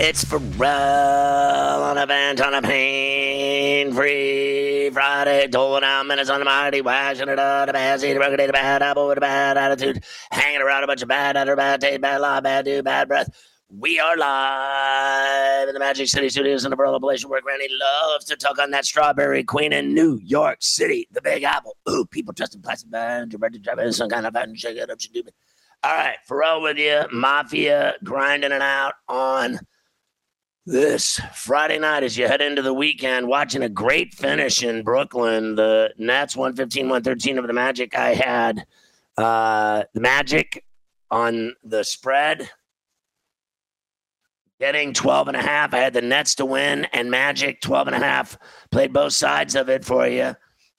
It's Ferrall on a bench on a pain free Friday. Doling out minutes on the mighty, washing it up. The bad seed, rugged, the bad apple with a bad attitude. Hanging around a bunch of bad utter, bad taste, bad lie, bad dude, bad breath. We are live in the Magic City Studios in the Borough Appalachian where Granny loves to talk on that strawberry queen in New York City, the Big Apple. Ooh, people dressed in plastic bags, directed driving some kind of button, shake it up, you do it. All right, Ferrall with you, Mafia grinding it out on this Friday night as you head into the weekend, watching a great finish in Brooklyn. The Nets 115 113 of the Magic. I had uh, the Magic on the spread getting 12 and a half. I had the Nets to win and Magic 12 and a half. Played both sides of it for you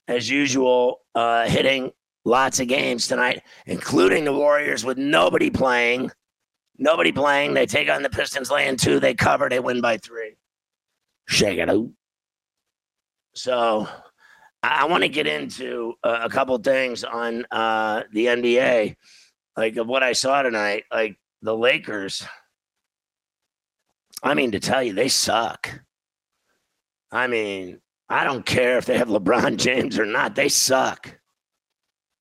as usual, uh, hitting lots of games tonight, including the Warriors with nobody playing. Nobody playing. They take on the Pistons laying two. They cover. They win by three. Shake it out. So I, I want to get into a, a couple things on uh, the NBA, like of what I saw tonight. Like the Lakers. I mean, to tell you, they suck. I mean, I don't care if they have LeBron James or not. They suck.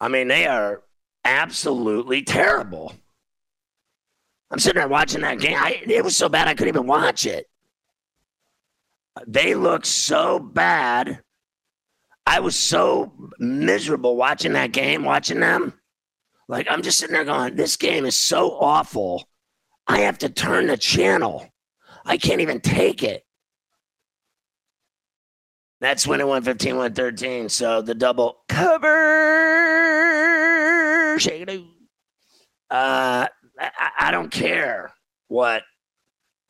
I mean, they are absolutely terrible. I'm sitting there watching that game. I, it was so bad I couldn't even watch it. They look so bad. I was so miserable watching that game, watching them. Like, I'm just sitting there going, this game is so awful. I have to turn the channel. I can't even take it. That's when it went 15 113. So the double cover. Uh, I, I don't care what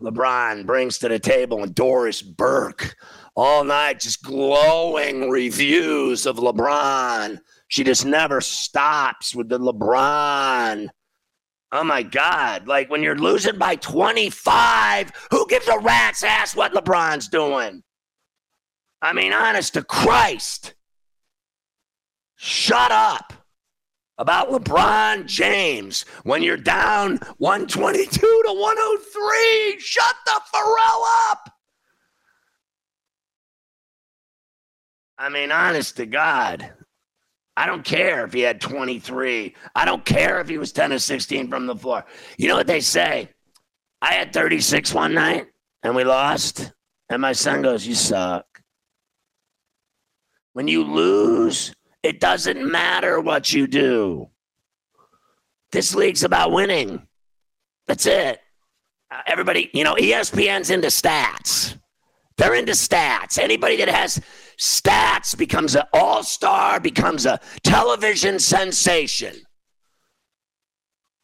LeBron brings to the table and Doris Burke all night just glowing reviews of LeBron. She just never stops with the LeBron. Oh my God. Like when you're losing by 25, who gives a rat's ass what LeBron's doing? I mean, honest to Christ. Shut up about LeBron James when you're down 122 to 103. Shut the Ferrall up. I mean, honest to God, I don't care if he had 23. I don't care if he was 10 or 16 from the floor. You know what they say? I had 36 one night and we lost. And my son goes, You suck. When you lose, it doesn't matter what you do. This league's about winning. That's it. Uh, everybody, you know, ESPN's into stats. They're into stats. Anybody that has stats becomes an all star, becomes a television sensation.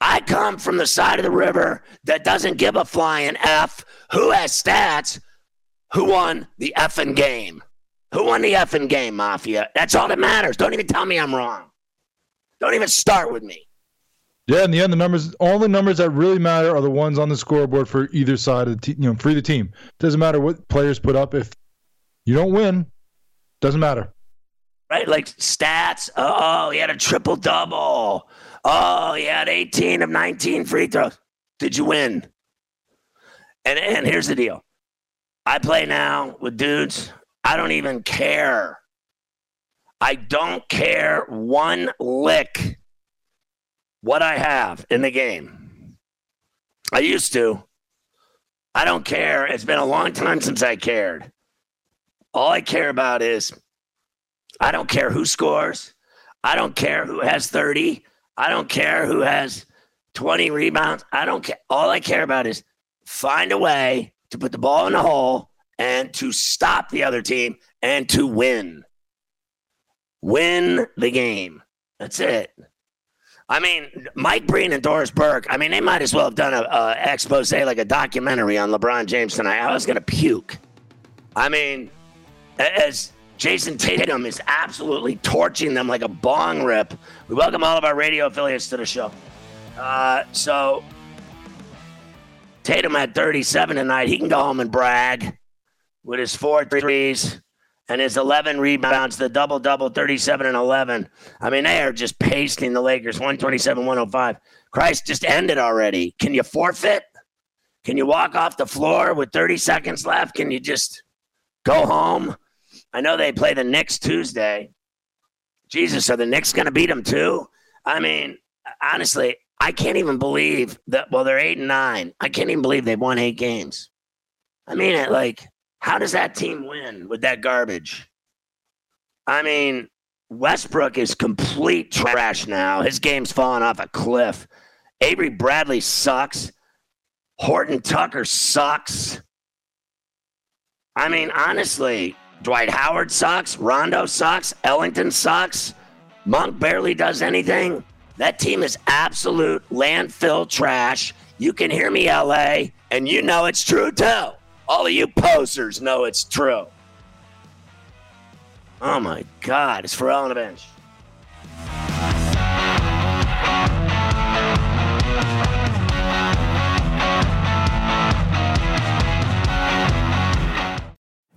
I come from the side of the river that doesn't give a flying F who has stats, who won the effing game. Who won the effing game, Mafia? That's all that matters. Don't even tell me I'm wrong. Don't even start with me. Yeah, in the end, the numbers, all the numbers that really matter are the ones on the scoreboard for either side of the team, you know, for the team. It Doesn't matter what players put up. If you don't win, doesn't matter. Right? Like stats. Oh, he had a triple double. Oh, he had 18 of 19 free throws. Did you win? And and here's the deal. I play now with dudes. I don't even care. I don't care one lick what I have in the game. I used to. I don't care. It's been a long time since I cared. All I care about is I don't care who scores. I don't care who has 30. I don't care who has 20 rebounds. I don't care. All I care about is find a way to put the ball in the hole and to stop the other team and to win. Win the game. That's it. I mean, Mike Breen and Doris Burke, I mean, they might as well have done a, a expose, like a documentary on LeBron James tonight. I was going to puke. I mean, as Jayson Tatum is absolutely torching them like a bong rip. We welcome all of our radio affiliates to the show. Uh, so, Tatum had 37 tonight. He can go home and brag with his four threes and his 11 rebounds, the double double, 37 and 11. I mean, they are just pasting the Lakers 127 105. Christ, just ended already. Can you forfeit? Can you walk off the floor with 30 seconds left? Can you just go home? I know they play the Knicks Tuesday. Jesus, are the Knicks going to beat them too? I mean, honestly, I can't even believe that. Well, they're eight and nine. I can't even believe they've won eight games. I mean it like how does that team win with that garbage? I mean, Westbrook is complete trash now. His game's fallen off a cliff. Avery Bradley sucks. Horton Tucker sucks. I mean, honestly, Dwight Howard sucks. Rondo sucks. Ellington sucks. Monk barely does anything. That team is absolute landfill trash. You can hear me, LA, and you know it's true too. All of you posers know it's true. Oh my God, it's Ferrall on the bench.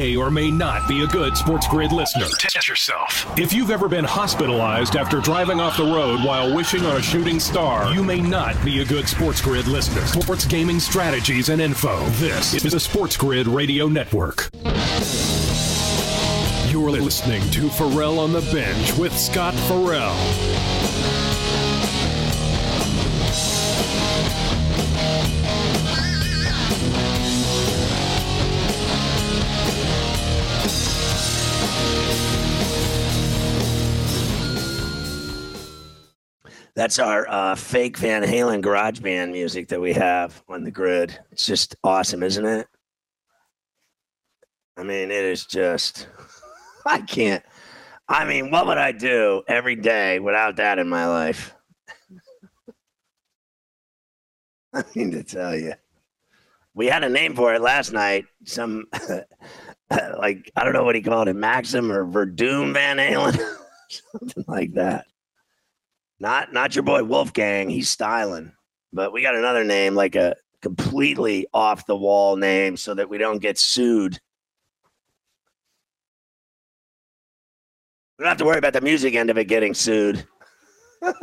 May or may not be a good Sports Grid listener. Test yourself. If you've ever been hospitalized after driving off the road while wishing on a shooting star, you may not be a good Sports Grid listener. Sports gaming strategies and info. This is the Sports Grid Radio Network. You're listening to Ferrall on the Bench with Scott Ferrall. That's our uh, fake Van Halen garage band music that we have on the grid. It's just awesome, isn't it? I mean, it is just, I can't. I mean, what would I do every day without that in my life? I mean to tell you. We had a name for it last night. Some, like, I don't know what he called it, Maxim or Verdum Van Halen, something like that. Not not your boy Wolfgang. He's styling. But we got another name, like a completely off the wall name, so that we don't get sued. We don't have to worry about the music end of it getting sued.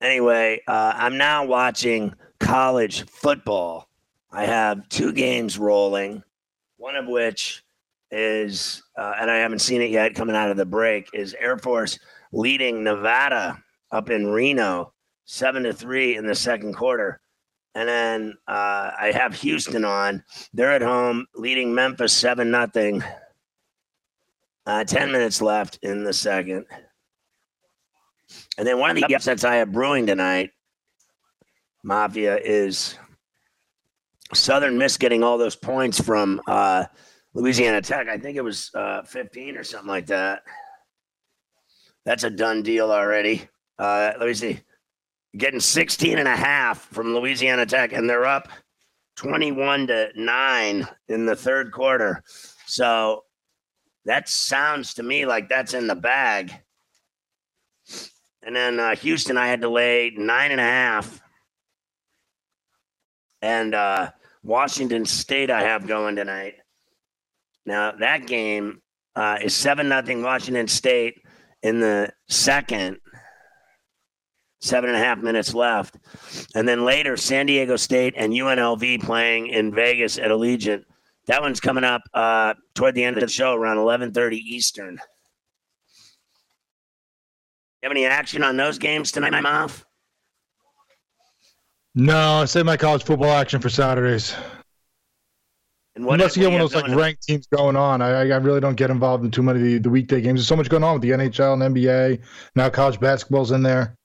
anyway, uh, I'm now watching college football. I have two games rolling, one of which is, uh, and I haven't seen it yet coming out of the break, is Air Force leading Nevada up in Reno seven to three in the second quarter. And then uh, I have Houston on. They're at home leading Memphis seven nothing. Uh, Ten minutes left in the second. And then one of the upsets I have brewing tonight, Mafia, is Southern Miss getting all those points from uh, Louisiana Tech. I think it was uh, 15 or something like that. That's a done deal already. Uh, let me see. Getting 16 and a half from Louisiana Tech, and they're up 21 to 9 in the third quarter. So that sounds to me like that's in the bag. And then uh, Houston, I had to lay nine and a half. And uh, Washington State, I have going tonight. Now that game uh, is seven nothing Washington State in the second. Seven and a half minutes left, and then later San Diego State and UNLV playing in Vegas at Allegiant. That one's coming up uh, toward the end of the show, around eleven thirty Eastern. You have any action on those games tonight, I'm off? No, I save my college football action for Saturdays. And what Unless you get one of those like ranked teams going on, I, I really don't get involved in too many of the, the weekday games. There's so much going on with the NHL and NBA. Now college basketball's in there.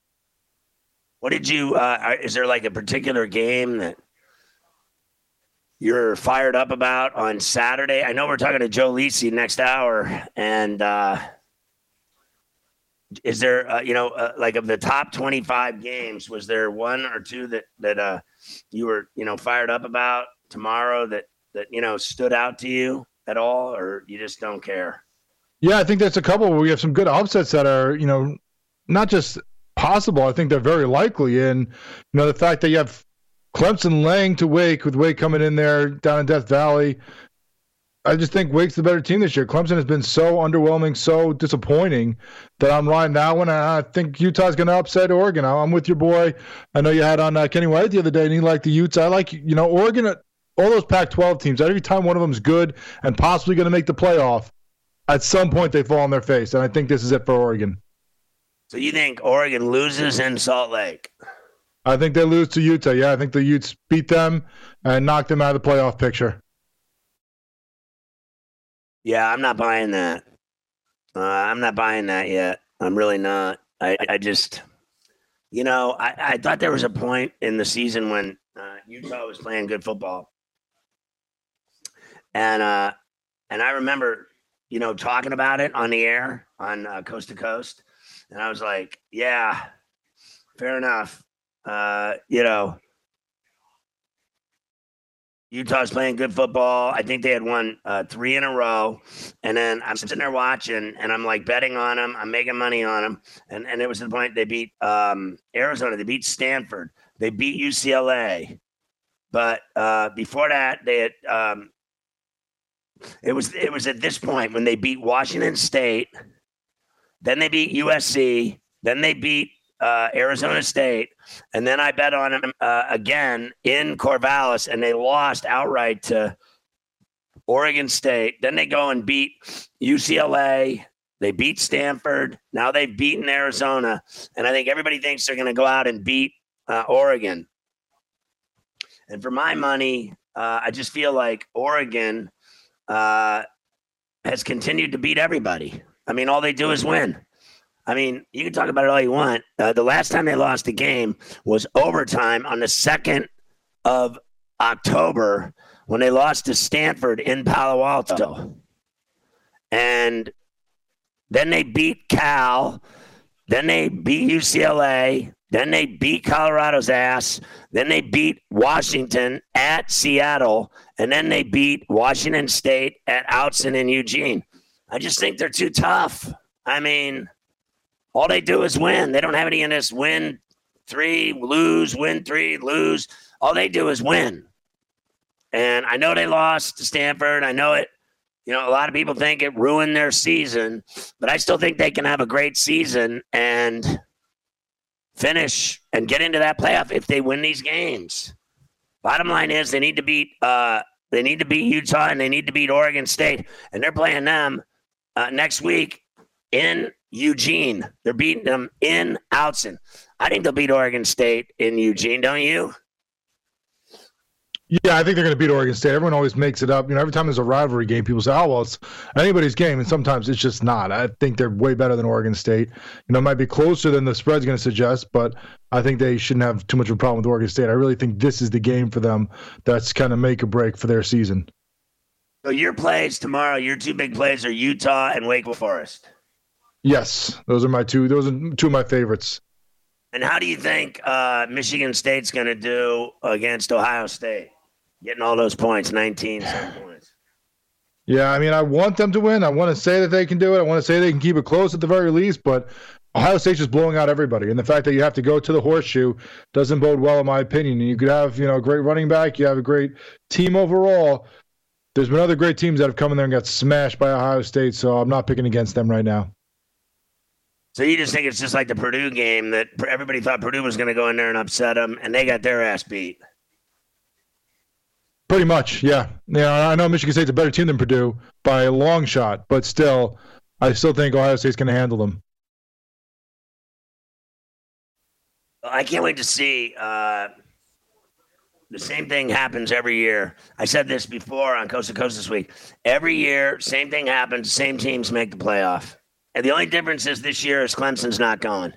What did you? Uh, is there like a particular game that you're fired up about on Saturday? I know we're talking to Joe Lisi next hour, and uh, is there, uh, you know, uh, like of the top 25 games, was there one or two that that uh, you were, you know, fired up about tomorrow that that you know stood out to you at all, or you just don't care? Yeah, I think there's a couple where we have some good upsets that are, you know, not just possible. I think they're very likely. And, you know, the fact that you have Clemson laying to Wake with Wake coming in there down in Death Valley. I just think Wake's the better team this year. Clemson has been so underwhelming, so disappointing that I'm riding that one. And I think Utah's going to upset Oregon. I'm with your boy. I know you had on uh, Kenny White the other day, and he liked the Utes. I like, you know, Oregon, all those Pac 12 teams, every time one of them's good and possibly going to make the playoff, at some point they fall on their face. And I think this is it for Oregon. So you think Oregon loses in Salt Lake? I think they lose to Utah. Yeah, I think the Utes beat them and knock them out of the playoff picture. Yeah, I'm not buying that. Uh, I'm not buying that yet. I'm really not. I, I just, you know, I, I thought there was a point in the season when uh, Utah was playing good football, and uh, and I remember, you know, talking about it on the air on uh, Coast to Coast, and I was like, yeah, fair enough. Uh, you know, Utah's playing good football. I think they had won uh, three in a row. And then I'm sitting there watching and I'm like betting on them. I'm making money on them. And, and it was the point they beat um, Arizona. They beat Stanford. They beat UCLA. But uh, before that, they had. Um, it was it was at this point when they beat Washington State, then they beat USC, then they beat uh, Arizona State, and then I bet on them uh, again in Corvallis, and they lost outright to Oregon State. Then they go and beat UCLA. They beat Stanford. Now they've beaten Arizona, and I think everybody thinks they're going to go out and beat uh, Oregon. And for my money, uh, I just feel like Oregon uh, has continued to beat everybody. I mean, all they do is win. I mean, you can talk about it all you want. Uh, the last time they lost a game was overtime on the 2nd of October when they lost to Stanford in Palo Alto. And then they beat Cal. Then they beat UCLA. Then they beat Colorado's ass. Then they beat Washington at Seattle. And then they beat Washington State at Autzen and Eugene. I just think they're too tough. I mean, all they do is win. They don't have any in this win three, lose, win three, lose. All they do is win. And I know they lost to Stanford. I know it, you know, a lot of people think it ruined their season, but I still think they can have a great season. And finish and get into that playoff if they win these games. Bottom line is they need to beat uh, they need to beat Utah and they need to beat Oregon State, and they're playing them uh, next week in Eugene. They're beating them in Autzen. I think they'll beat Oregon State in Eugene, don't you? Yeah, I think they're going to beat Oregon State. Everyone always makes it up. You know, every time there's a rivalry game, people say, "Oh, well, it's anybody's game," and sometimes it's just not. I think they're way better than Oregon State. You know, it might be closer than the spread's going to suggest, but I think they shouldn't have too much of a problem with Oregon State. I really think this is the game for them. That's kind of make or break for their season. So your plays tomorrow, your two big plays are Utah and Wake Forest. Yes, those are my two. Those are two of my favorites. And how do you think uh, Michigan State's going to do against Ohio State? Getting all those points, 19 points. Yeah, I mean, I want them to win. I want to say that they can do it. I want to say they can keep it close at the very least, but Ohio State's just blowing out everybody. And the fact that you have to go to the horseshoe doesn't bode well, in my opinion. You could have, you know, a great running back, you have a great team overall. There's been other great teams that have come in there and got smashed by Ohio State, so I'm not picking against them right now. So you just think it's just like the Purdue game that everybody thought Purdue was going to go in there and upset them, and they got their ass beat. Pretty much, yeah. Yeah, I know Michigan State's a better team than Purdue by a long shot, but still, I still think Ohio State's going to handle them. I can't wait to see. Uh, the same thing happens every year. I said this before on Coast to Coast this week. Every year, same thing happens. Same teams make the playoff, and the only difference is this year is Clemson's not going.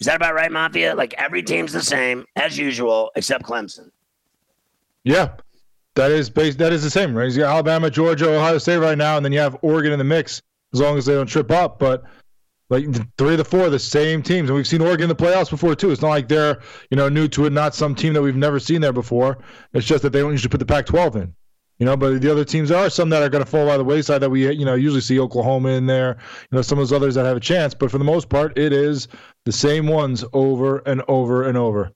Is that about right, Mafia? Like every team's the same as usual, except Clemson. Yeah, that is based. That is the same, right? You got Alabama, Georgia, Ohio State right now, and then you have Oregon in the mix as long as they don't trip up. But like three of the four, the same teams, and we've seen Oregon in the playoffs before too. It's not like they're you know new to it, not some team that we've never seen there before. It's just that they don't usually put the Pac-12 in. You know, but the other teams are some that are going to fall by the wayside that we you know usually see Oklahoma in there. You know, some of those others that have a chance, but for the most part, it is the same ones over and over and over.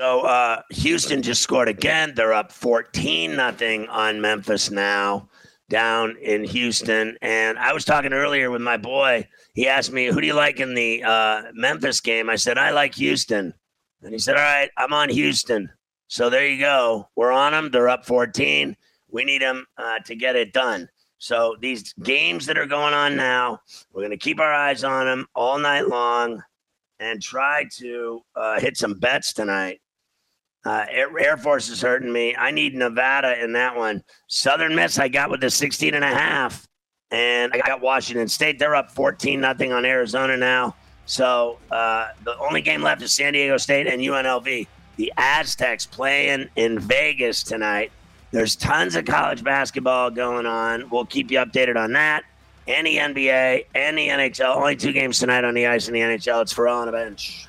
So uh, Houston just scored again. They're up 14 nothing on Memphis now down in Houston. And I was talking earlier with my boy. He asked me, Who do you like in the uh, Memphis game? I said, I like Houston. And he said, All right, I'm on Houston. So there you go. We're on them. They're up 14. We need them uh, to get it done. So these games that are going on now, we're going to keep our eyes on them all night long and try to uh, hit some bets tonight. Uh, Air, Force is hurting me. I need Nevada in that one. Southern Miss, I got with the 16 and a half. And I got Washington State. They're up 14 nothing on Arizona now. So uh, the only game left is San Diego State and UNLV. The Aztecs playing in Vegas tonight. There's tons of college basketball going on. We'll keep you updated on that. Any NBA any NHL. Only two games tonight on the ice in the NHL. It's Ferrall on a bench.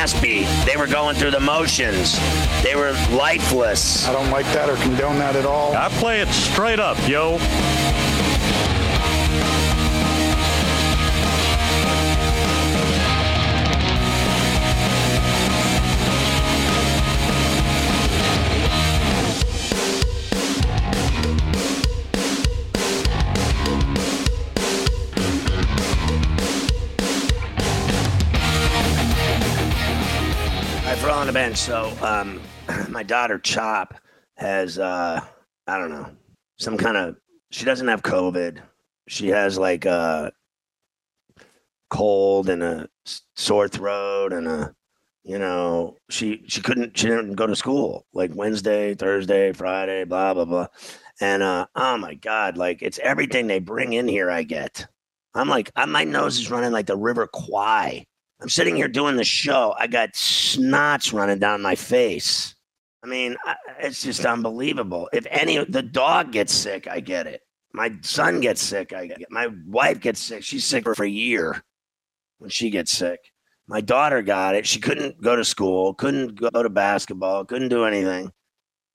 Ass beat. They were going through the motions. They were lifeless. I don't like that or condone that at all. I play it straight up, yo. Ben. So, um, my daughter Chop has, uh, I don't know, some kind of. She doesn't have COVID. She has like a cold and a sore throat and a, you know, she she couldn't she didn't go to school like Wednesday, Thursday, Friday, blah blah blah, and uh, oh my god, like it's everything they bring in here. I get. I'm like, I, my nose is running like the River Kwai. I'm sitting here doing the show. I got snots running down my face. I mean, it's just unbelievable. If any, the dog gets sick, I get it. My son gets sick, I get it. My wife gets sick. She's sick for a year when she gets sick. My daughter got it. She couldn't go to school, couldn't go to basketball, couldn't do anything.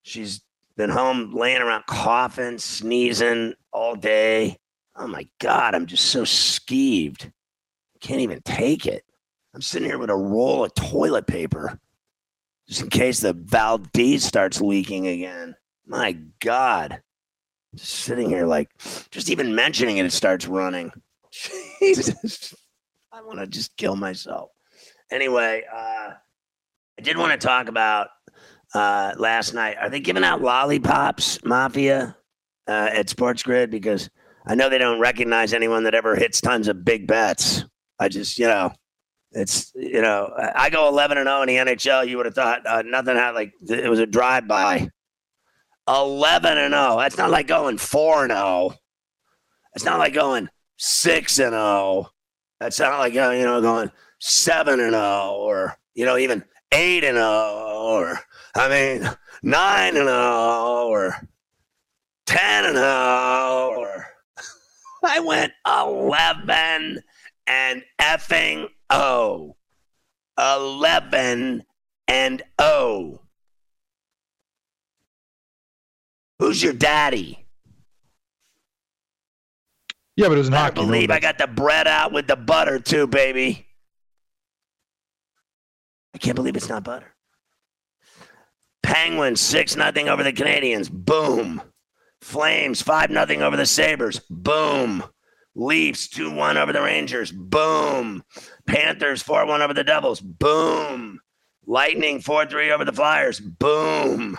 She's been home laying around coughing, sneezing all day. Oh my God, I'm just so skeeved. Can't even take it. I'm sitting here with a roll of toilet paper just in case the Valdez starts leaking again. My God. Just sitting here like, just even mentioning it, it starts running. Jesus. I want to just kill myself. Anyway, uh, I did want to talk about uh, last night. Are they giving out lollipops, Mafia, uh, at Sports Grid? Because I know they don't recognize anyone that ever hits tons of big bets. I just, you know, it's you know, I go eleven and 0 in the NHL. You would have thought uh, nothing had like it was a drive by. Eleven and zero. That's not like going four and zero. It's not like going six and zero. That's not like uh, you know going seven and zero or you know even eight and zero or I mean nine and zero or ten and zero or I went eleven and effing O. 11 and O. Who's your daddy? Yeah, but it was in I believe I got the bread out with the butter too, baby. I can't believe it's not butter. Penguins six nothing over the Canadiens. Boom. Flames five nothing over the Sabres. Boom. Leafs 2 1 over the Rangers. Boom. Panthers 4 1 over the Devils. Boom. Lightning 4 3 over the Flyers. Boom.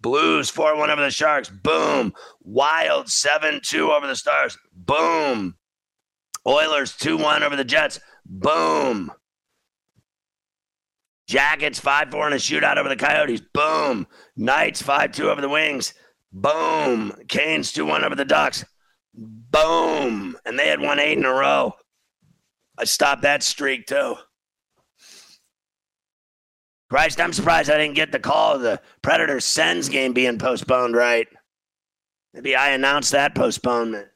Blues 4 1 over the Sharks. Boom. Wild 7 2 over the Stars. Boom. Oilers 2 1 over the Jets. Boom. Jackets 5 4 in a shootout over the Coyotes. Boom. Knights 5 2 over the Wings. Boom. Canes 2 1 over the Ducks. Boom. And they had won eight in a row. I stopped that streak too. Christ, I'm surprised I didn't get the call of the Predator Sens game being postponed right. Maybe I announced that postponement.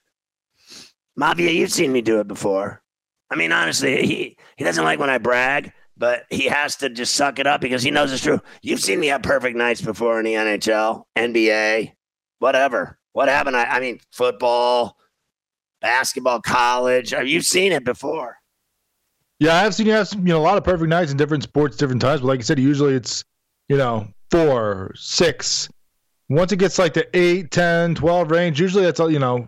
Mafia, you've seen me do it before. I mean, honestly, he, he doesn't like when I brag, but he has to just suck it up because he knows it's true. You've seen me have perfect nights before in the NHL, NBA, whatever. What happened? I, I mean, football, basketball, college. Have you seen it before? Yeah, I've seen you have some, you know a lot of perfect nights in different sports, different times. But like I said, usually it's you know four, six. Once it gets like the 8, 10, 12 range, usually that's all you know.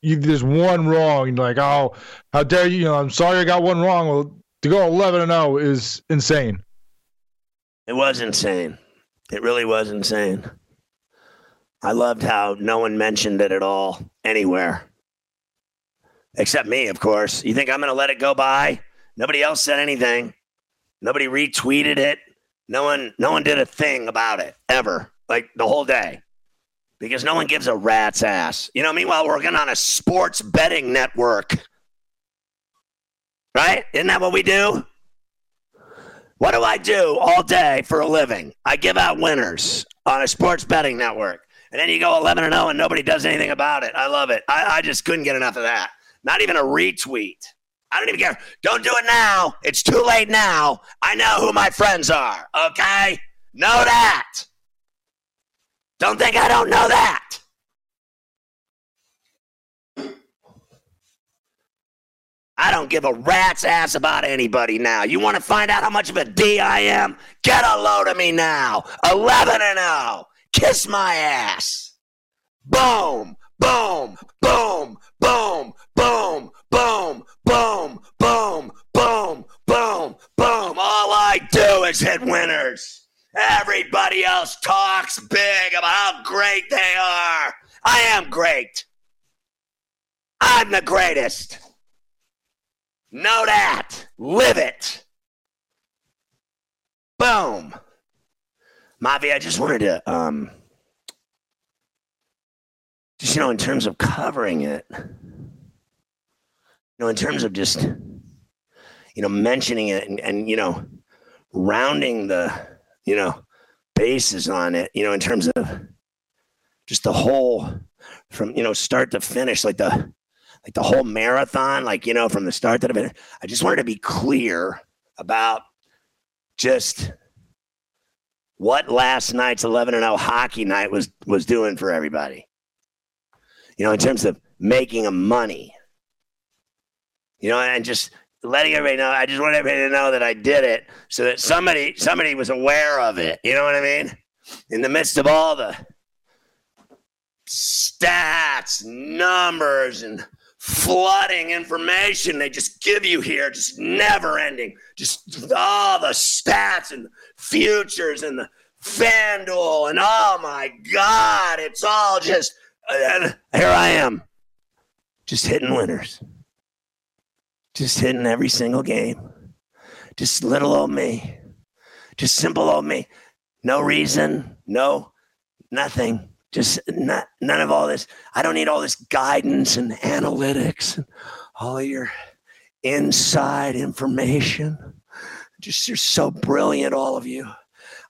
You, there's one wrong, and like, oh, how dare you? You know, I'm sorry I got one wrong. Well, to go 11 and 0 is insane. It was insane. It really was insane. I loved how no one mentioned it at all anywhere. Except me, of course. You think I'm going to let it go by? Nobody else said anything. Nobody retweeted it. No one no one did a thing about it ever. Like the whole day. Because no one gives a rat's ass. You know, meanwhile, we're working on a sports betting network. Right? Isn't that what we do? What do I do all day for a living? I give out winners on a sports betting network and then you go 11 and 0 and nobody does anything about it. I love it. I, I just couldn't get enough of that. Not even a retweet. I don't even care. Don't do it now. It's too late now. I know who my friends are. Okay? Know that. Don't think I don't know that. I don't give a rat's ass about anybody now. You want to find out how much of a D I am? Get a load of me now. 11 and 0. Kiss my ass. Boom, boom, boom, boom, boom, boom, boom, boom, boom, boom, boom. All I do is hit winners. Everybody else talks big about how great they are. I am great. I'm the greatest. Know that. Live it. Boom. Mavi, I just wanted to, um, just, you know, in terms of covering it, know, in terms of just, you know, mentioning it and, and you know, rounding the, you know, bases on it, you know, in terms of just the whole from, you know, start to finish, like the, like the whole marathon, like, you know, from the start to the finish. I just wanted to be clear about just what last night's 11 and 0 hockey night was was doing for everybody. You know, in terms of making a money. You know, and just letting everybody know. I just want everybody to know that I did it so that somebody somebody was aware of it. You know what I mean? In the midst of all the stats, numbers, and flooding information they just give you here, just never ending. Just all the stats and futures and the FanDuel and oh my God, it's all just. And here I am, just hitting winners, just hitting every single game, just little old me, just simple old me. No reason, no, nothing. Just not, none of all this. I don't need all this guidance and analytics and all your inside information. Just you're so brilliant, all of you.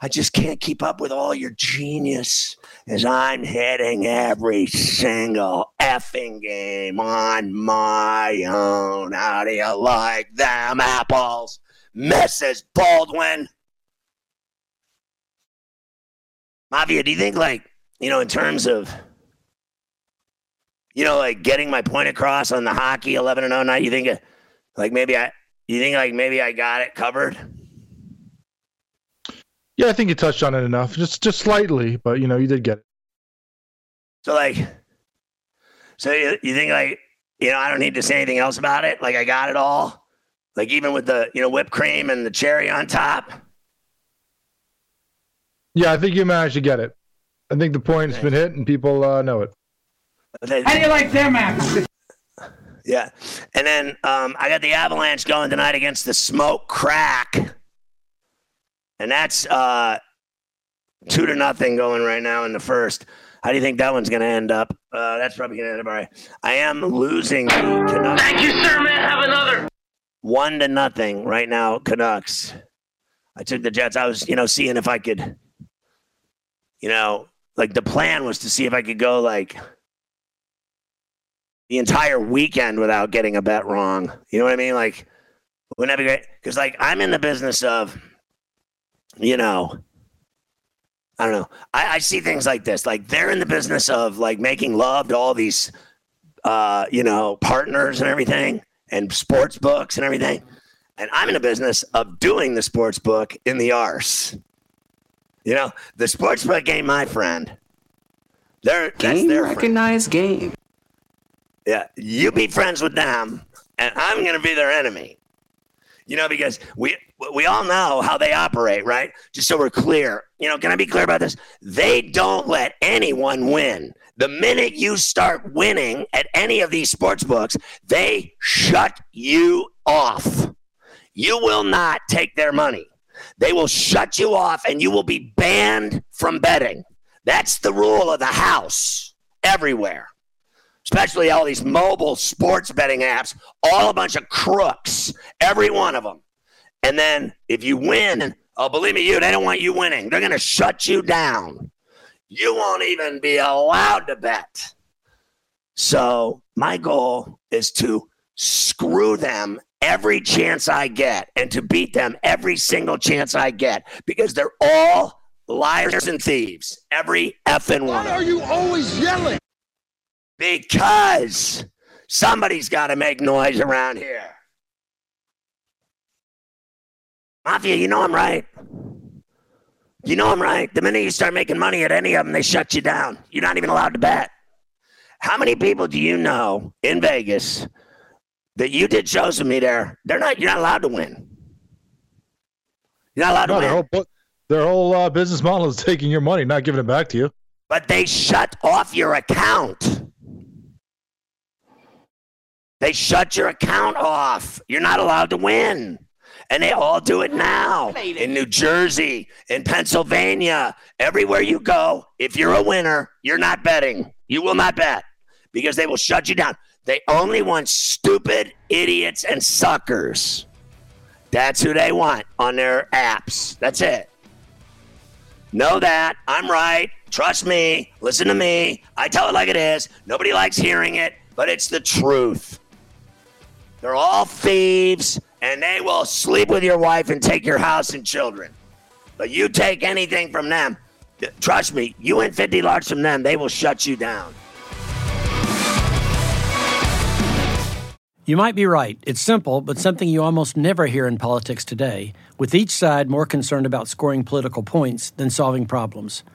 I just can't keep up with all your genius as I'm hitting every single effing game on my own. How do you like them apples, Mrs. Baldwin? Mafia, do you think like you know, in terms of, you know, like getting my point across on the hockey 11 and 0 night, you think, like maybe I, you think like maybe I got it covered? Yeah, I think you touched on it enough, just just slightly, but you know, you did get it. So like, so you, you think like, you know, I don't need to say anything else about it. Like I got it all. Like even with the you know whipped cream and the cherry on top. Yeah, I think you managed to get it. I think the point's been hit and people uh, know it. How do you like them apples? Yeah. And then um, I got the Avalanche going tonight against the Smoke Crack. And that's uh, two to nothing going right now in the first. How do you think that one's going to end up? Uh, that's probably going to end up all right. I am losing the Canucks. Thank you, sir. May I have another? One to nothing right now, Canucks. I took the Jets. I was, you know, seeing if I could, you know, like the plan was to see if I could go like the entire weekend without getting a bet wrong. You know what I mean? Like, wouldn't that be great? Because like I'm in the business of, you know, I don't know. I, I see things like this. Like they're in the business of like making love to all these, uh, you know, partners and everything, and sports books and everything. And I'm in the business of doing the sports book in the arse. You know, the sports book ain't my friend. They're that's Game their friend. recognized game. Yeah, you be friends with them, and I'm going to be their enemy. You know, because we we all know how they operate, right? Just so we're clear. You know, can I be clear about this? They don't let anyone win. The minute you start winning at any of these sports books, they shut you off. You will not take their money. They will shut you off and you will be banned from betting. That's the rule of the house everywhere especially all these mobile sports betting apps, all a bunch of crooks, every one of them. And then if you win, oh, believe me, you, they don't want you winning. They're going to shut you down. You won't even be allowed to bet. So my goal is to screw them every chance I get and to beat them every single chance I get because they're all liars and thieves. Every effing one. Why are you always yelling? Because somebody's got to make noise around here. Mafia, you know I'm right. You know I'm right. The minute you start making money at any of them, they shut you down. You're not even allowed to bet. How many people do you know in Vegas that you did shows with me there? They're not. You're not allowed to win. You're not allowed No, to their win. whole their whole uh, business model is taking your money, not giving it back to you. but they shut off your account. They shut your account off. You're not allowed to win. And they all do it now in New Jersey, in Pennsylvania, everywhere you go. If you're a winner, you're not betting. You will not bet because they will shut you down. They only want stupid idiots and suckers. That's who they want on their apps. That's it. Know that. I'm right. Trust me. Listen to me. I tell it like it is. Nobody likes hearing it, but it's the truth. They're all thieves, and they will sleep with your wife and take your house and children. But you take anything from them, trust me, you win 50 large from them, they will shut you down. You might be right. It's simple, but something you almost never hear in politics today, with each side more concerned about scoring political points than solving problems.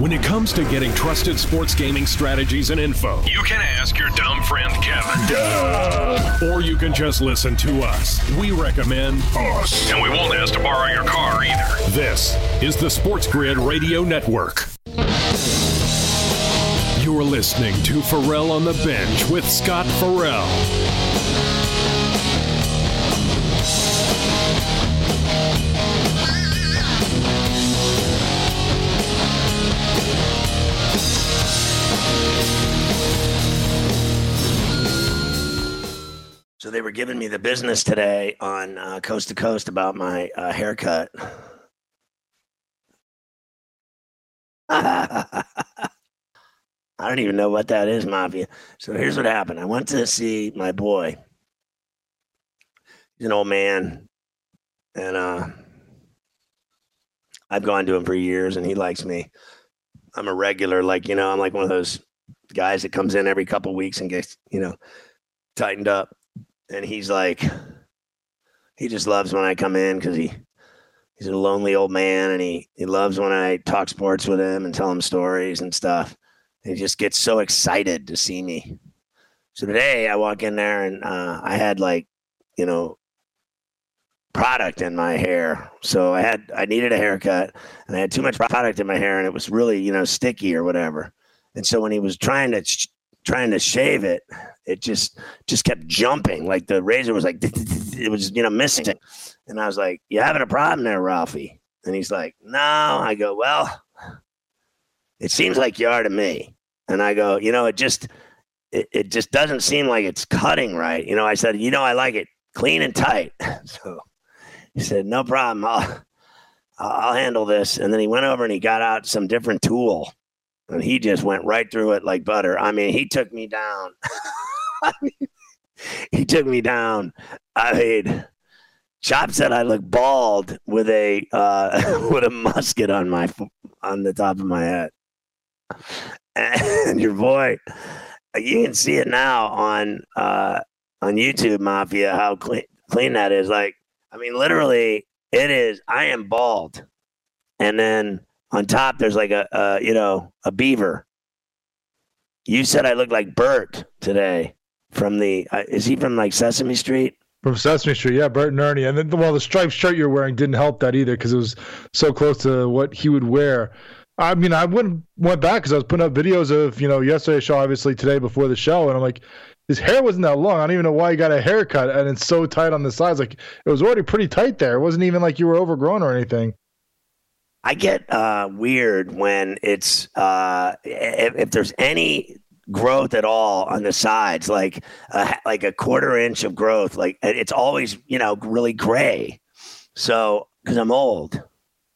When it comes to getting trusted sports gaming strategies and info, You can ask your dumb friend Kevin. or you can just listen to us. We recommend Us. And we won't ask to borrow your car either. this is the Sports Grid Radio Network. You're listening to Ferrall on the Bench with Scott Ferrall. So they were giving me the business today on uh, Coast to Coast about my uh, haircut. I don't even know what that is, Mafia. So here's what happened. I went to see my boy. He's an old man. And uh, I've gone to him for years and he likes me. I'm a regular, like, you know, I'm like one of those guys that comes in every couple weeks and gets, you know, tightened up and he's like he just loves when I come in because he he's a lonely old man and he he loves when I talk sports with him and tell him stories and stuff. He just gets so excited to see me. So today I walk in there and uh, I had like you know product in my hair. So I had I needed a haircut and I had too much product in my hair and it was really you know sticky or whatever. And so when he was trying to trying to shave it, it just just kept jumping. Like the razor was like it was you know missing. And I was like, "You having a problem there, Ralphie?" And he's like, "No." I go, "Well, it seems like you are to me." And I go, "You know, it just it, it just doesn't seem like it's cutting right." You know, I said, "You know, I like it clean and tight." so he said, "No problem. I'll I'll handle this." And then he went over and he got out some different tool and he just went right through it like butter. I mean, he took me down. I mean, he took me down. I mean, Chop said I look bald with a uh, with a musket on my on the top of my head. And your boy, you can see it now on uh, on YouTube, Mafia. How clean clean that is. Like, I mean, literally, it is. I am bald, and then on top there's like a, a you know a beaver. You said I look like Bert today from the. Uh, is he from like Sesame Street? From Sesame Street, yeah, Bert and Ernie. And then, well, the striped shirt you're wearing didn't help that either because it was so close to what he would wear. I mean, I wouldn't went back because I was putting up videos of you know yesterday's show, obviously today before the show, and I'm like, his hair wasn't that long. I don't even know why he got a haircut, and it's so tight on the sides. Like it was already pretty tight there. It wasn't even like you were overgrown or anything. I get uh, weird when it's uh, if, if, there's any growth at all on the sides, like a, like a quarter inch of growth, like it's always you know really gray. So because I'm old,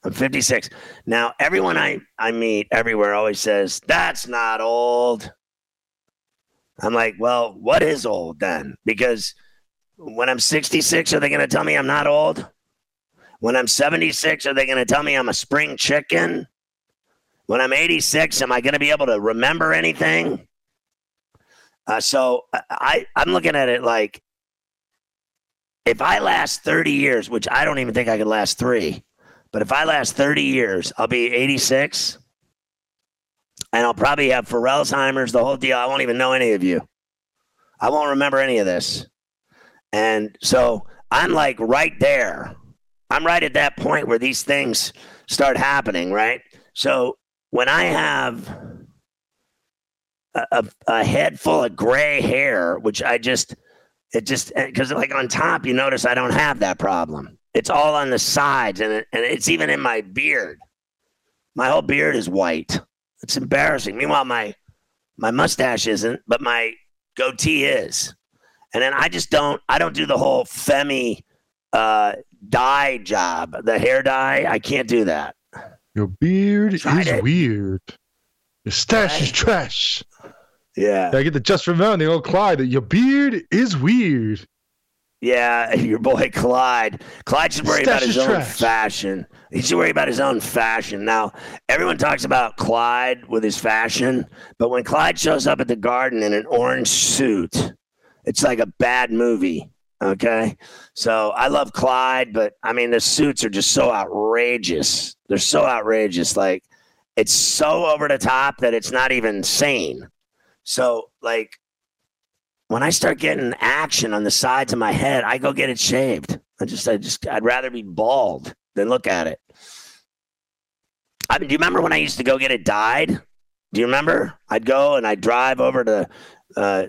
I'm 56 now. Everyone I I meet everywhere always says that's not old. I'm like, well, what is old then? Because when I'm 66, are they going to tell me I'm not old? When I'm 76, are they going to tell me I'm a spring chicken? When I'm 86, am I going to be able to remember anything? Uh, so I, I'm looking at it like if I last 30 years, which I don't even think I could last three, but if I last 30 years, I'll be 86 and I'll probably have Alzheimer's, the whole deal. I won't even know any of you. I won't remember any of this. And so I'm like right there. I'm right at that point where these things start happening, right? So when I have a, a, a head full of gray hair, which I just, it just, because like on top, you notice I don't have that problem. It's all on the sides and, it, and it's even in my beard. My whole beard is white. It's embarrassing. Meanwhile, my my mustache isn't, but my goatee is. And then I just don't I don't do the whole Femi uh, dye job, the hair dye. I can't do that. Your beard is it. weird. Your stash right. is trash. Yeah. I get the just from the old Clyde that your beard is weird. Yeah, your boy Clyde. Clyde should worry Stash about his own trash. fashion. He should worry about his own fashion. Now, everyone talks about Clyde with his fashion, but when Clyde shows up at the garden in an orange suit, it's like a bad movie. Okay. So I love Clyde, but I mean, the suits are just so outrageous. They're so outrageous. Like, it's so over the top that it's not even sane. So, like, when I start getting action on the sides of my head, I go get it shaved. I just, I just, I'd rather be bald than look at it. I mean, do you remember when I used to go get it dyed? Do you remember? I'd go and I'd drive over to, uh,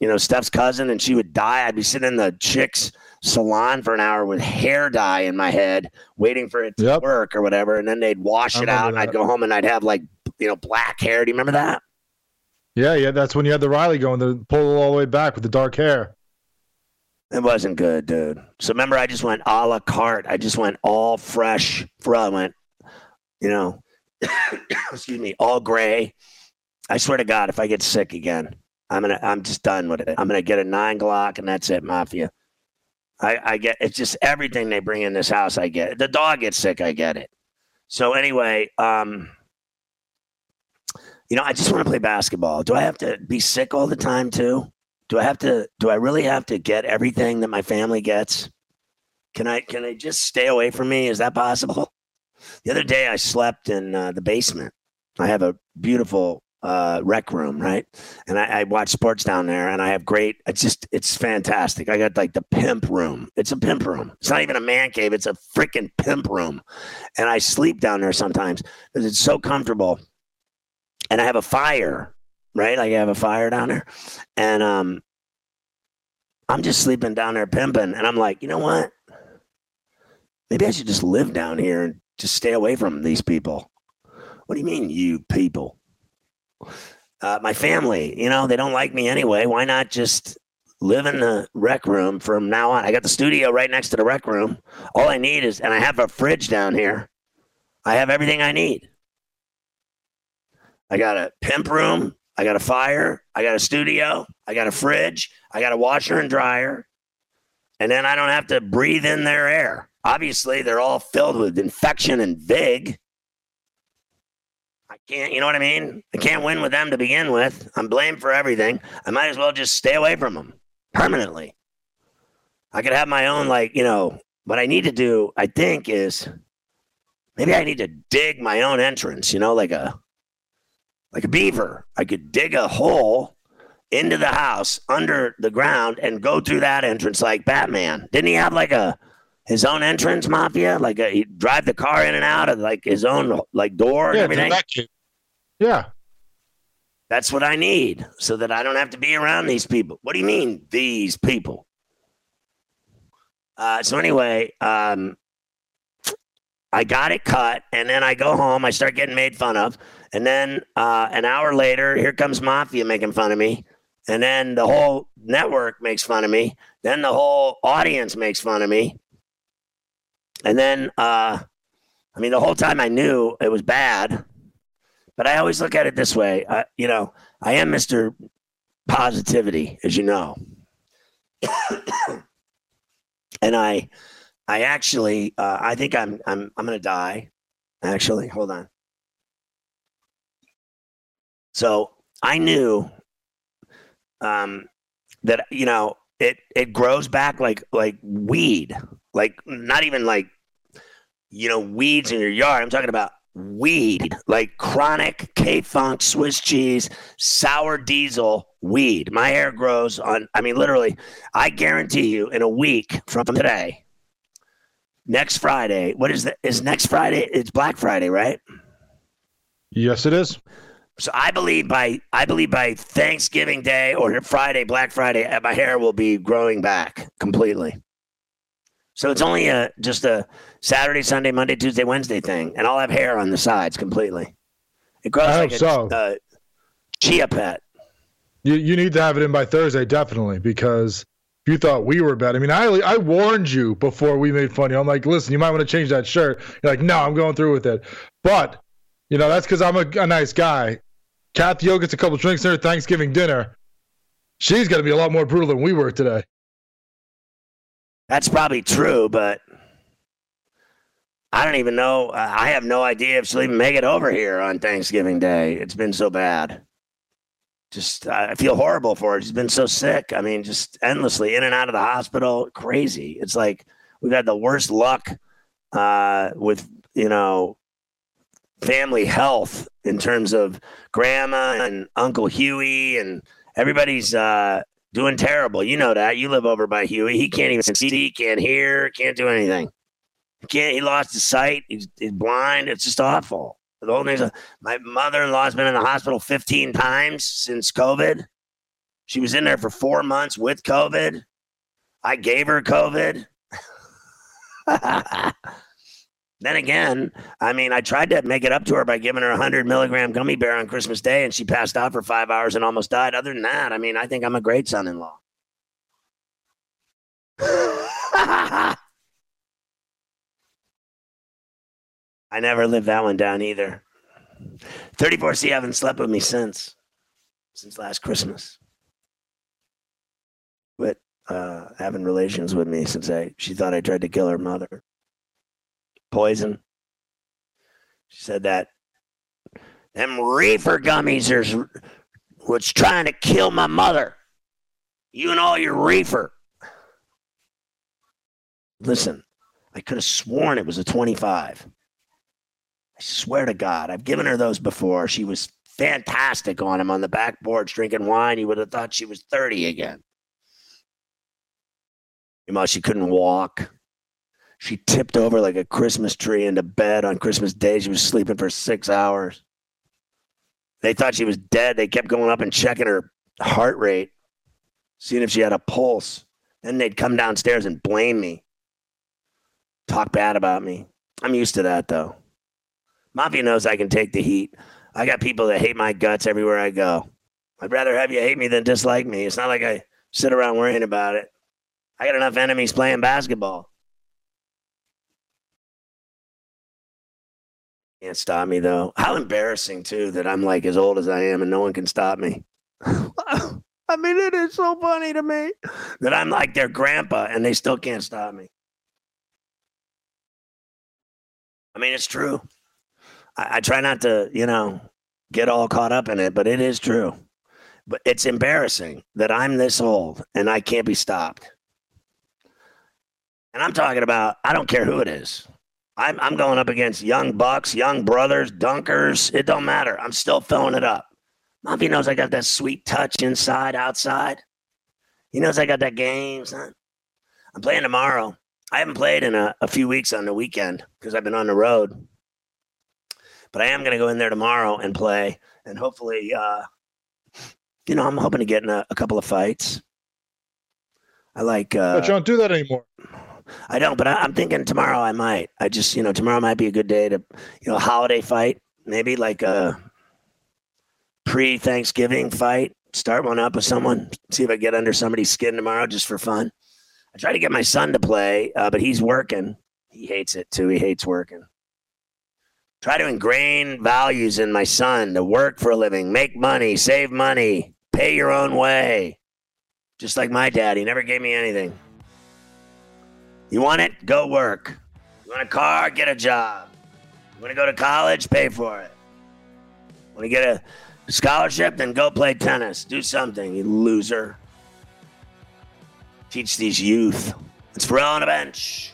you know, Steph's cousin, and she would dye. I'd be sitting in the chick's salon for an hour with hair dye in my head, waiting for it to yep. work or whatever, and then they'd wash it out, that. and I'd go home and I'd have like, you know, black hair. Do you remember that? Yeah, yeah, that's when you had the Riley going, the pull all the way back with the dark hair. It wasn't good, dude. So remember, I just went a la carte. I just went all fresh. For I went, you know, excuse me, all gray. I swear to God, if I get sick again, I'm gonna, I'm just done with it. I'm gonna get a nine Glock, and that's it, mafia. I, I get it's just everything they bring in this house. I get it. The dog gets sick. I get it. So anyway, um, you know, I just want to play basketball. Do I have to be sick all the time too? Do I have to do I really have to get everything that my family gets? Can I can I just stay away from me? Is that possible? The other day I slept in uh, the basement. I have a beautiful uh, rec room, right? And I, I, watch sports down there, and I have great. It's just, it's fantastic. I got like the pimp room. It's a pimp room. It's not even a man cave. It's a freaking pimp room, and I sleep down there sometimes because it's so comfortable and I have a fire, right? Like I have a fire down there, and um, I'm just sleeping down there pimping, and I'm like, you know what? Maybe I should just live down here and just stay away from these people. What do you mean, you people? Uh, my family, you know, they don't like me anyway. Why not just live in the rec room from now on? I got the studio right next to the rec room. All I need is, and I have a fridge down here. I have everything I need. I got a pimp room. I got a fire. I got a studio. I got a fridge. I got a washer and dryer. And then I don't have to breathe in their air. Obviously, they're all filled with infection and vig. I can't, you know what I mean? I can't win with them to begin with. I'm blamed for everything. I might as well just stay away from them permanently. I could have my own, like, you know, what I need to do, I think, is maybe I need to dig my own entrance, you know, like a like a beaver. I could dig a hole into the house under the ground and go through that entrance like Batman. Didn't he have like a his own entrance mafia, like uh, he drive the car in and out of like his own like door and Yeah, everything. Vacuum. Yeah. That's what I need so that I don't have to be around these people. What do you mean, these people? Uh, so, anyway, um, I got it cut, and then I go home. I start getting made fun of. And then uh, an hour later, here comes Mafia making fun of me. And then the whole network makes fun of me. Then the whole audience makes fun of me. And then, uh, I mean, the whole time I knew it was bad. But I always look at it this way. I, you know, I am Mr. Positivity, as you know. and I, I actually, uh, I think I'm, I'm, I'm going to die. Actually, hold on. So I knew, um, that you know it it grows back like like weed, like not even like, you know, weeds in your yard. I'm talking about weed, like chronic K Funk, Swiss cheese, sour diesel weed. My hair grows on, I mean, literally, I guarantee you in a week from today, next Friday, what is that? Is next Friday? It's Black Friday, right? Yes, it is. So I believe by I believe by Thanksgiving Day or Friday, Black Friday, uh, my hair will be growing back completely. So it's only a just a Saturday, Sunday, Monday, Tuesday, Wednesday thing, and I'll have hair on the sides completely. It grows I like hope a so. uh, chia pet. You you need to have it in by Thursday, definitely, because you thought we were bad. I mean, I I warned you before we made fun of you. I'm like, listen, you might want to change that shirt. You're like, no, I'm going through with it. But you know, that's because I'm a, a nice guy. Kathy O gets a couple drinks in her Thanksgiving dinner. She's going to be a lot more brutal than we were today. That's probably true, but I don't even know. I have no idea if she'll even make it over here on Thanksgiving Day. It's been so bad. Just, I feel horrible for her. She's been so sick. I mean, just endlessly in and out of the hospital. Crazy. It's like we've had the worst luck uh, with, you know, family health in terms of grandma and Uncle Huey and everybody's uh, doing terrible. You know that. You live over by Huey. He can't even see, can't hear, can't do anything. He can't. He lost his sight. He's, he's blind. It's just awful. The whole thing's. My mother-in-law's been in the hospital 15 times since COVID. She was in there for four months with COVID. I gave her COVID. then again, I mean, I tried to make it up to her by giving her a 100 milligram gummy bear on Christmas Day, and she passed out for five hours and almost died. Other than that, I mean, I think I'm a great son I never lived that one down either. 34C haven't slept with me since, since last Christmas. But uh, having relations with me since I she thought I tried to kill her mother. Poison. She said that them reefer gummies are was trying to kill my mother. You and all your reefer. Listen, I could have sworn it was a 25. Swear to God, I've given her those before. She was fantastic on him on the back porch drinking wine. You would have thought she was 30 again. You know, she couldn't walk. She tipped over like a Christmas tree into bed on Christmas Day. She was sleeping for six hours. They thought she was dead. They kept going up and checking her heart rate, seeing if she had a pulse. Then they'd come downstairs and blame me, talk bad about me. I'm used to that though. Mafia knows I can take the heat. I got people that hate my guts everywhere I go. I'd rather have you hate me than dislike me. It's not like I sit around worrying about it. I got enough enemies playing basketball. Can't stop me though. How embarrassing too that I'm like as old as I am and no one can stop me. I mean, it is so funny to me that I'm like their grandpa and they still can't stop me. I mean, it's true. I, I try not to, you know, get all caught up in it, but it is true. But it's embarrassing that I'm this old and I can't be stopped. And I'm talking about, I don't care who it is. I'm, I'm going up against young bucks, young brothers, dunkers. It don't matter. I'm still filling it up. Mafia knows I got that sweet touch inside, outside. He knows I got that game, son. I'm playing tomorrow. I haven't played in a, a few weeks on the weekend because I've been on the road. But I am going to go in there tomorrow and play, and hopefully, uh, you know, I'm hoping to get in a, a couple of fights. I like. Uh, but you don't do that anymore. I don't, but I, I'm thinking tomorrow I might. I just, you know, tomorrow might be a good day to, you know, holiday fight, maybe like a pre Thanksgiving fight. Start one up with someone. See if I get under somebody's skin tomorrow just for fun. I try to get my son to play, uh, but he's working. He hates it too. He hates working. Try to ingrain values in my son to work for a living, make money, save money, pay your own way. Just like my dad, he never gave me anything. You want it? Go work. You want a car? Get a job. You want to go to college? Pay for it. Want to get a scholarship? Then go play tennis. Do something, you loser. Teach these youth. It's Ferrall on a bench.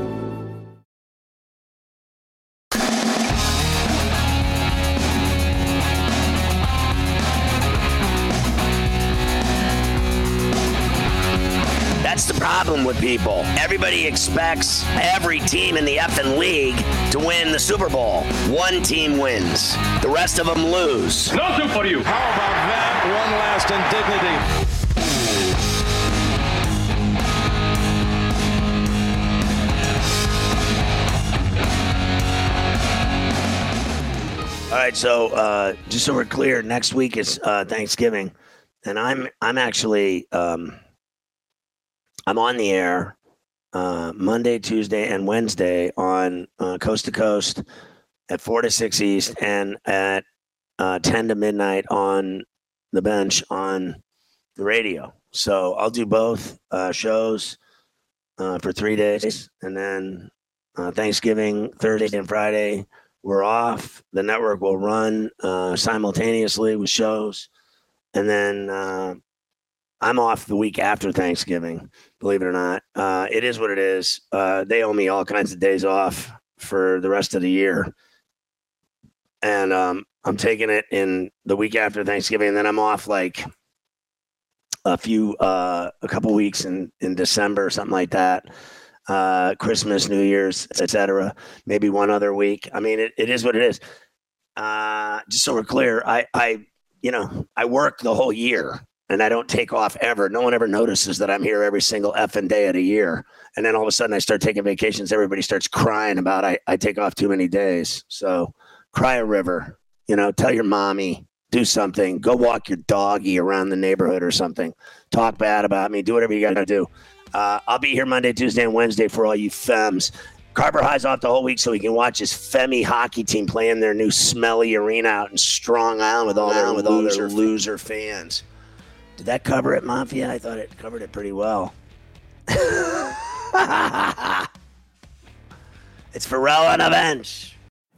The with people. Everybody expects every team in the effing league to win the Super Bowl. One team wins, the rest of them lose. Nothing for you. How about that? One last indignity. All right, so uh, just so we're clear, next week is uh, Thanksgiving, and I'm I'm actually um, I'm on the air uh, Monday, Tuesday, and Wednesday on uh, Coast to Coast at four to six East, and at uh, ten to midnight on the bench on the radio. So I'll do both uh, shows uh, for three days, and then uh, Thanksgiving Thursday and Friday we're off. The network will run simultaneously with shows, and then I'm off the week after Thanksgiving. Believe it or not, uh, it is what it is. Uh, they owe me all kinds of days off for the rest of the year, and um, I'm taking it in the week after Thanksgiving, and then I'm off like a few, uh, a couple weeks in in December, something like that uh, Christmas, New Year's, etc. Maybe one other week. I mean, it, it is what it is. Uh, just so we're clear, I, I, you know, I work the whole year and I don't take off ever. No one ever notices that I'm here every single effing day of the year. And then all of a sudden I start taking vacations. Everybody starts crying about I, I take off too many days. So cry a river, you know, tell your mommy, do something, go walk your doggy around the neighborhood or something. Talk bad about me, do whatever you got to do. Uh, I'll be here Monday, Tuesday, and Wednesday for all you femmes. Carver High's off the whole week so he can watch his Femi hockey team play in their new smelly arena out in Strong Island with all their with all their loser fans. Did that cover it, Mafia? I thought it covered it pretty well. it's Ferrall on a.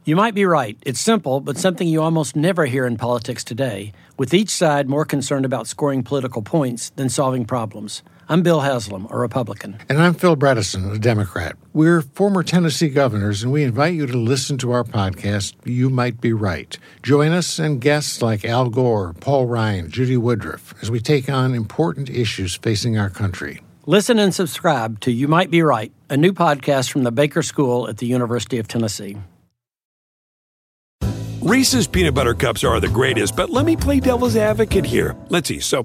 You might be right. It's simple, but something you almost never hear in politics today, with each side more concerned about scoring political points than solving problems. I'm Bill Haslam, a Republican. And I'm Phil Bredesen, a Democrat. We're former Tennessee governors, and we invite you to listen to our podcast, You Might Be Right. Join us and guests like Al Gore, Paul Ryan, Judy Woodruff, as we take on important issues facing our country. Listen and subscribe to You Might Be Right, a new podcast from the Baker School at the University of Tennessee. Reese's peanut butter cups are the greatest, but let me play devil's advocate here. Let's see. So,